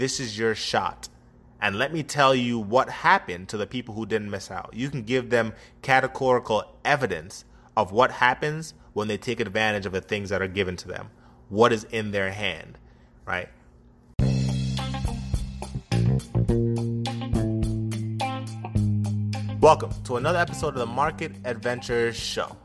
this is your shot. And let me tell you what happened to the people who didn't miss out. You can give them categorical evidence of what happens when they take advantage of the things that are given to them, what is in their hand, right? Welcome to another episode of the Market Adventures Show.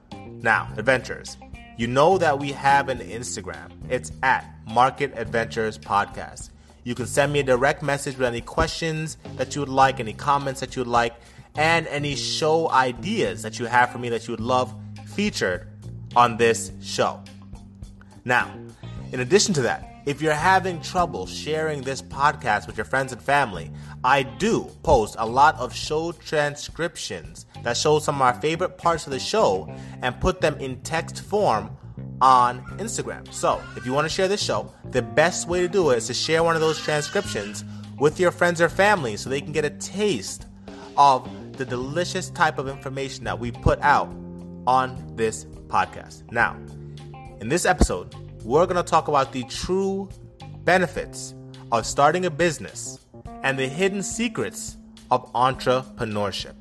Now, adventurers, you know that we have an Instagram. It's at Market Adventures Podcast. You can send me a direct message with any questions that you would like, any comments that you would like, and any show ideas that you have for me that you would love featured on this show. Now, in addition to that, if you're having trouble sharing this podcast with your friends and family, I do post a lot of show transcriptions that show some of my favorite parts of the show and put them in text form on Instagram. So, if you want to share this show, the best way to do it is to share one of those transcriptions with your friends or family so they can get a taste of the delicious type of information that we put out on this podcast. Now, in this episode, we're going to talk about the true benefits of starting a business and the hidden secrets of entrepreneurship.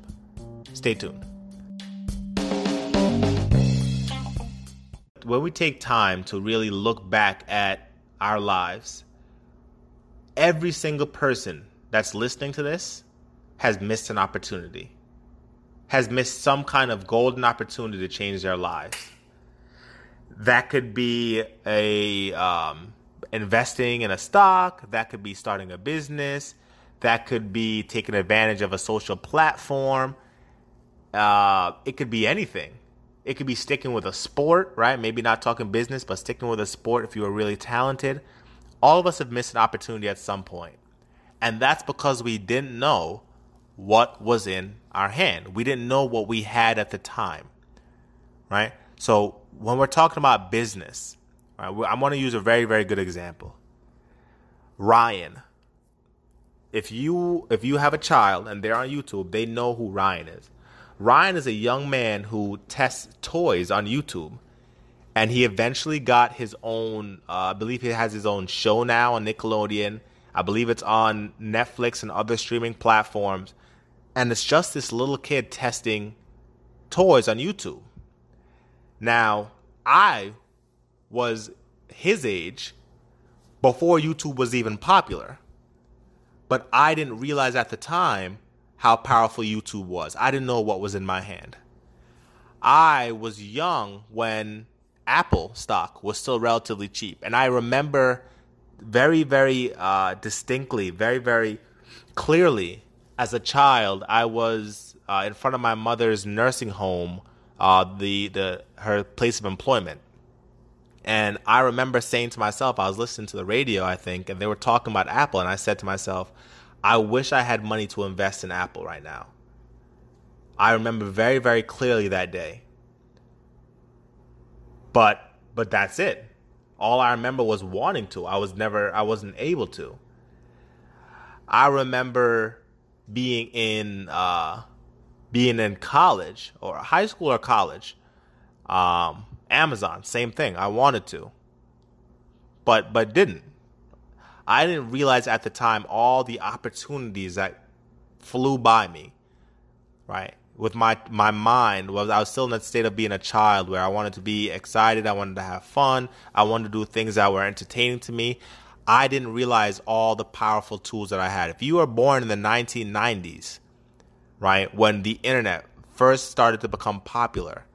Stay tuned. When we take time to really look back at our lives, every single person that's listening to this has missed an opportunity, has missed some kind of golden opportunity to change their lives that could be a um, investing in a stock. That could be starting a business. That could be taking advantage of a social platform. Uh, it could be anything. It could be sticking with a sport, right? Maybe not talking business, but sticking with a sport if you are really talented. All of us have missed an opportunity at some point. And that's because we didn't know what was in our hand. We didn't know what we had at the time, right? So when we're talking about business, right, I'm going to use a very, very good example. Ryan. If you if you have a child and they're on YouTube, they know who Ryan is. Ryan is a young man who tests toys on YouTube, and he eventually got his own. Uh, I believe he has his own show now on Nickelodeon. I believe it's on Netflix and other streaming platforms, and it's just this little kid testing toys on YouTube. Now, I was his age before YouTube was even popular. But I didn't realize at the time how powerful YouTube was. I didn't know what was in my hand. I was young when Apple stock was still relatively cheap. And I remember very, very uh, distinctly, very, very clearly as a child, I was uh, in front of my mother's nursing home uh, the the her place of employment. And I remember saying to myself, I was listening to the radio, I think, and they were talking about Apple, and I said to myself, I wish I had money to invest in Apple right now. I remember very, very clearly that day. But but that's it. All I remember was wanting to. I was never I wasn't able to. I remember being in uh, being in college or high school or college, um, Amazon, same thing. I wanted to, but but didn't. I didn't realize at the time all the opportunities that flew by me. Right, with my my mind was I was still in that state of being a child where I wanted to be excited, I wanted to have fun, I wanted to do things that were entertaining to me. I didn't realize all the powerful tools that I had. If you were born in the 1990s, right? When the internet first started to become popular,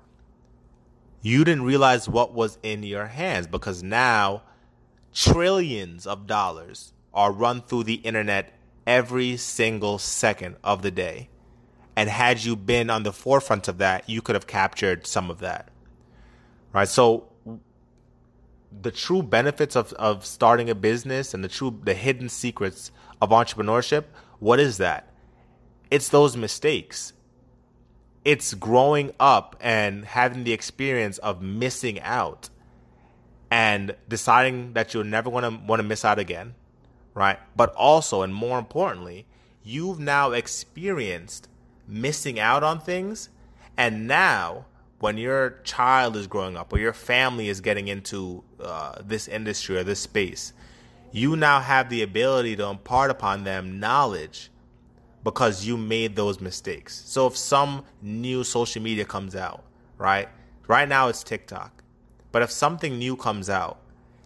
you didn't realize what was in your hands because now trillions of dollars are run through the internet every single second of the day. And had you been on the forefront of that, you could have captured some of that. Right? So the true benefits of, of starting a business and the true the hidden secrets of entrepreneurship, what is that? it's those mistakes. It's growing up and having the experience of missing out and deciding that you're never going to want to miss out again, right? But also, and more importantly, you've now experienced missing out on things. And now, when your child is growing up or your family is getting into uh, this industry or this space, you now have the ability to impart upon them knowledge because you made those mistakes. So if some new social media comes out, right? Right now it's TikTok. But if something new comes out,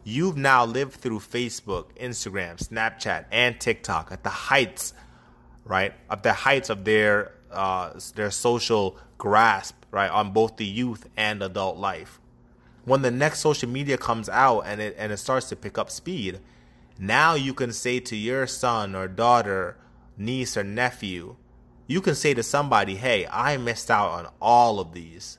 you've now lived through Facebook, Instagram, Snapchat, and TikTok at the heights, right? At the heights of their uh, their social grasp, right, on both the youth and adult life. When the next social media comes out and it and it starts to pick up speed, now you can say to your son or daughter, niece or nephew, you can say to somebody, hey, I missed out on all of these.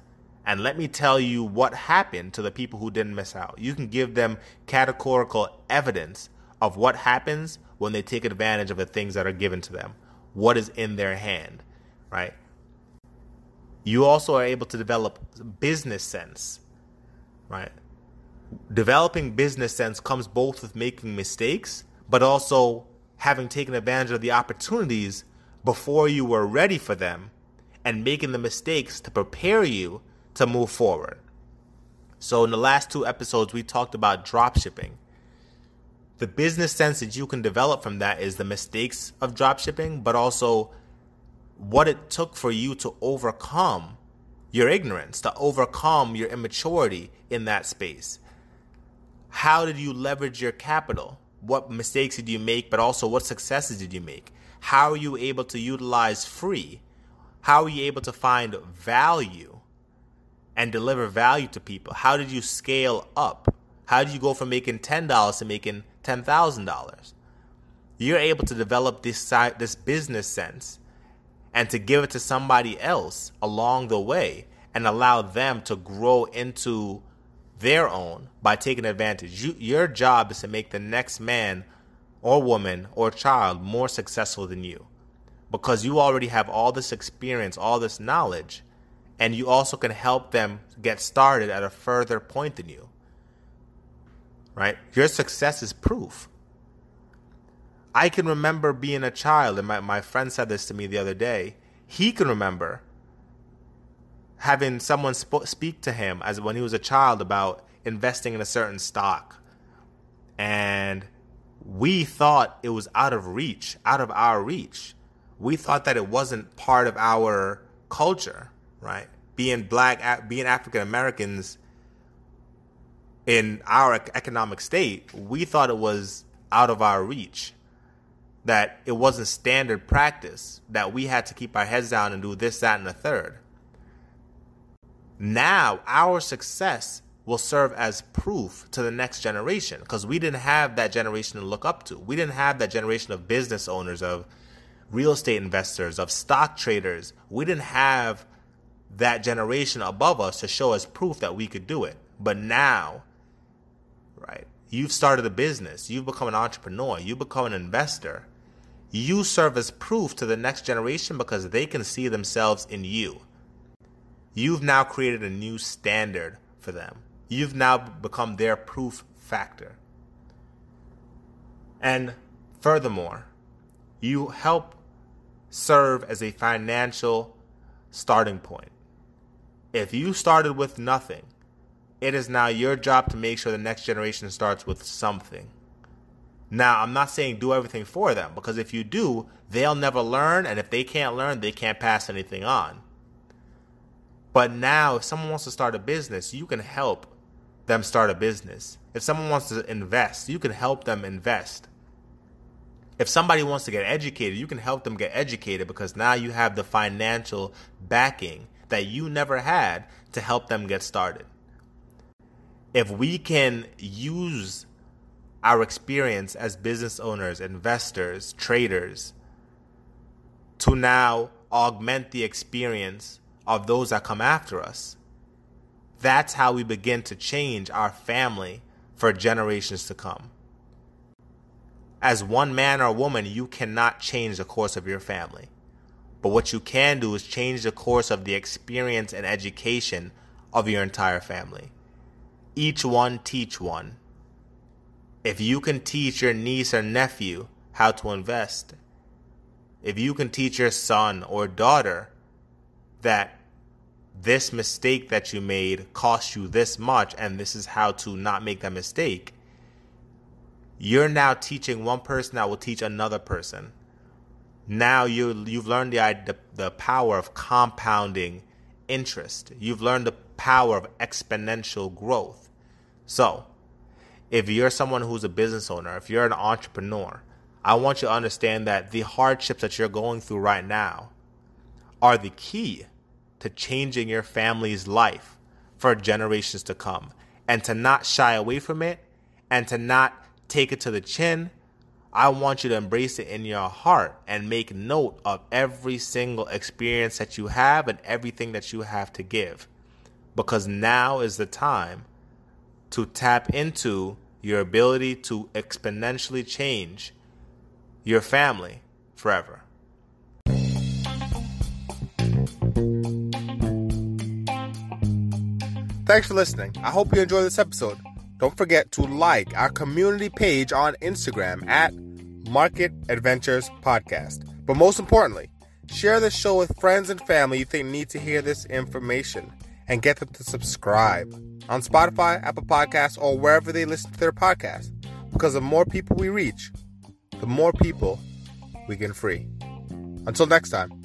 And let me tell you what happened to the people who didn't miss out. You can give them categorical evidence of what happens when they take advantage of the things that are given to them, what is in their hand, right? You also are able to develop business sense, right? Developing business sense comes both with making mistakes but also having taken advantage of the opportunities before you were ready for them and making the mistakes to prepare you to move forward. So, in the last two episodes, we talked about drop shipping. The business sense that you can develop from that is the mistakes of drop shipping, but also what it took for you to overcome your ignorance, to overcome your immaturity in that space. How did you leverage your capital? what mistakes did you make, but also what successes did you make? How are you able to utilize free? How are you able to find value and deliver value to people? How did you scale up? How did you go from making $10 to making $10,000? You're able to develop this side, this business sense and to give it to somebody else along the way and allow them to grow into their own by taking advantage. You, your job is to make the next man or woman or child more successful than you because you already have all this experience, all this knowledge, and you also can help them get started at a further point than you. Right? Your success is proof. I can remember being a child, and my, my friend said this to me the other day. He can remember having someone sp- speak to him as when he was a child about investing in a certain stock and we thought it was out of reach out of our reach we thought that it wasn't part of our culture right being black being african americans in our economic state we thought it was out of our reach that it wasn't standard practice that we had to keep our heads down and do this that and the third now our success will serve as proof to the next generation because we didn't have that generation to look up to. We didn't have that generation of business owners, of real estate investors, of stock traders. We didn't have that generation above us to show us proof that we could do it. But now, right, you've started a business, you've become an entrepreneur, you become an investor. You serve as proof to the next generation because they can see themselves in you. You've now created a new standard for them. You've now become their proof factor. And furthermore, you help serve as a financial starting point. If you started with nothing, it is now your job to make sure the next generation starts with something. Now, I'm not saying do everything for them because if you do, they'll never learn, and if they can't learn, they can't pass anything on. But now, if someone wants to start a business, you can help them start a business. If someone wants to invest, you can help them invest. If somebody wants to get educated, you can help them get educated because now you have the financial backing that you never had to help them get started. If we can use our experience as business owners, investors, traders to now augment the experience of those that come after us. That's how we begin to change our family for generations to come. As one man or woman, you cannot change the course of your family. But what you can do is change the course of the experience and education of your entire family. Each one teach one. If you can teach your niece or nephew how to invest, if you can teach your son or daughter that this mistake that you made cost you this much and this is how to not make that mistake, you're now teaching one person that will teach another person. Now you you've learned the, the the power of compounding interest. You've learned the power of exponential growth. So, if you're someone who's a business owner, if you're an entrepreneur, I want you to understand that the hardships that you're going through right now are the key to changing your family's life for generations to come and to not shy away from it and to not take it to the chin. I want you to embrace it in your heart and make note of every single experience that you have and everything that you have to give. Because now is the time to tap into your ability to exponentially change your family forever. Thanks for listening. I hope you enjoyed this episode. Don't forget to like our community page on Instagram at Market Adventures Podcast. But most importantly, share this show with friends and family you think need to hear this information and get them to subscribe on Spotify, Apple Podcasts, or wherever they listen to their podcasts. Because the more people we reach, the more people we can free. Until next time.